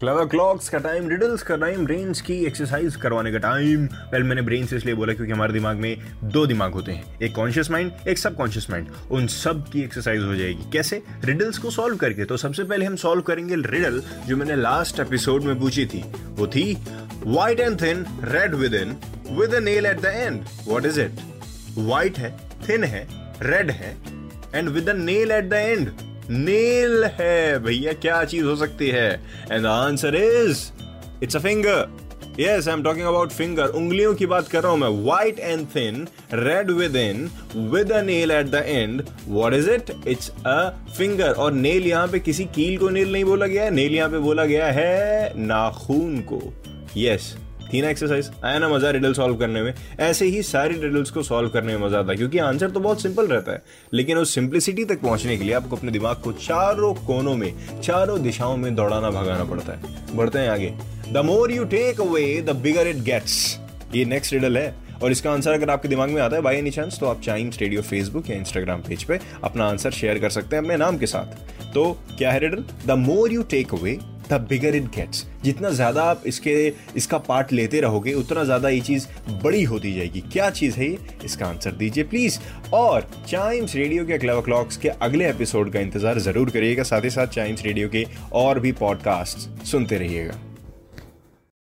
Clever clocks का time riddles का time brains की एक्सरसाइज करवाने का टाइम वेल मैंने ब्रेन से इसलिए बोला क्योंकि हमारे दिमाग में दो दिमाग होते हैं। एक कॉन्शियस माइंड एक सब कॉन्शियस माइंड उन सब की एक्सरसाइज हो जाएगी। कैसे? रिडल्स को सॉल्व करके। तो सबसे पहले हम सॉल्व करेंगे रिडल जो मैंने लास्ट एपिसोड में पूछी थी। वो थी white and thin red with in with a nail at the end what is it white है थिन है रेड है and with a nail at the end nail है, भैया, क्या चीज़ हो सकती है? And answer is it's a finger yes I am talking about finger उंगलियों की बात कर रहा हूँ मैं. White and thin red with in with a nail at the and what is it it's a finger और नेल यहाँ पे किसी कील को नेल नहीं बोला गया है. नेल यहाँ पे बोला गया है नाखून को. Yes yes. थी ना एक्सरसाइज आया ना मज़ा रिडल सॉल्व करने में। ऐसे ही सारी रिडल्स को सॉल्व करने में मज़ा आता क्योंकि आंसर तो बहुत सिंपल रहता है। लेकिन उस सिंप्लिसिटी तक पहुँचने के लिए आपको अपने दिमाग को चारों कोनों में, चारों दिशाओं में दौड़ाना, भगाना पड़ता है। बढ़ते हैं आगे। The more you take away the bigger it gets ये नेक्स्ट रिडल है। और इसका आंसर अगर आपके दिमाग में आता है बाई एनी चांस तो आप चाइम्स रेडियो फेसबुक या इंस्टाग्राम पेज पे अपना आंसर शेयर कर सकते हैं अपने नाम के साथ। तो क्या है riddle the more you take away the bigger it gets जितना ज़्यादा आप इसके, इसका पार्ट लेते रहोगे, उतना ज़्यादा ये चीज़ बड़ी होती जाएगी। क्या चीज़ है ये? इसका आंसर दीजिए प्लीज़ और चाइम्स रेडियो के अगले क्लॉक्स के अगले एपिसोड का इंतज़ार ज़रूर करिएगा। साथ ही साथ चाइम्स रेडियो के और भी पॉडकास्ट सुनते रहिएगा।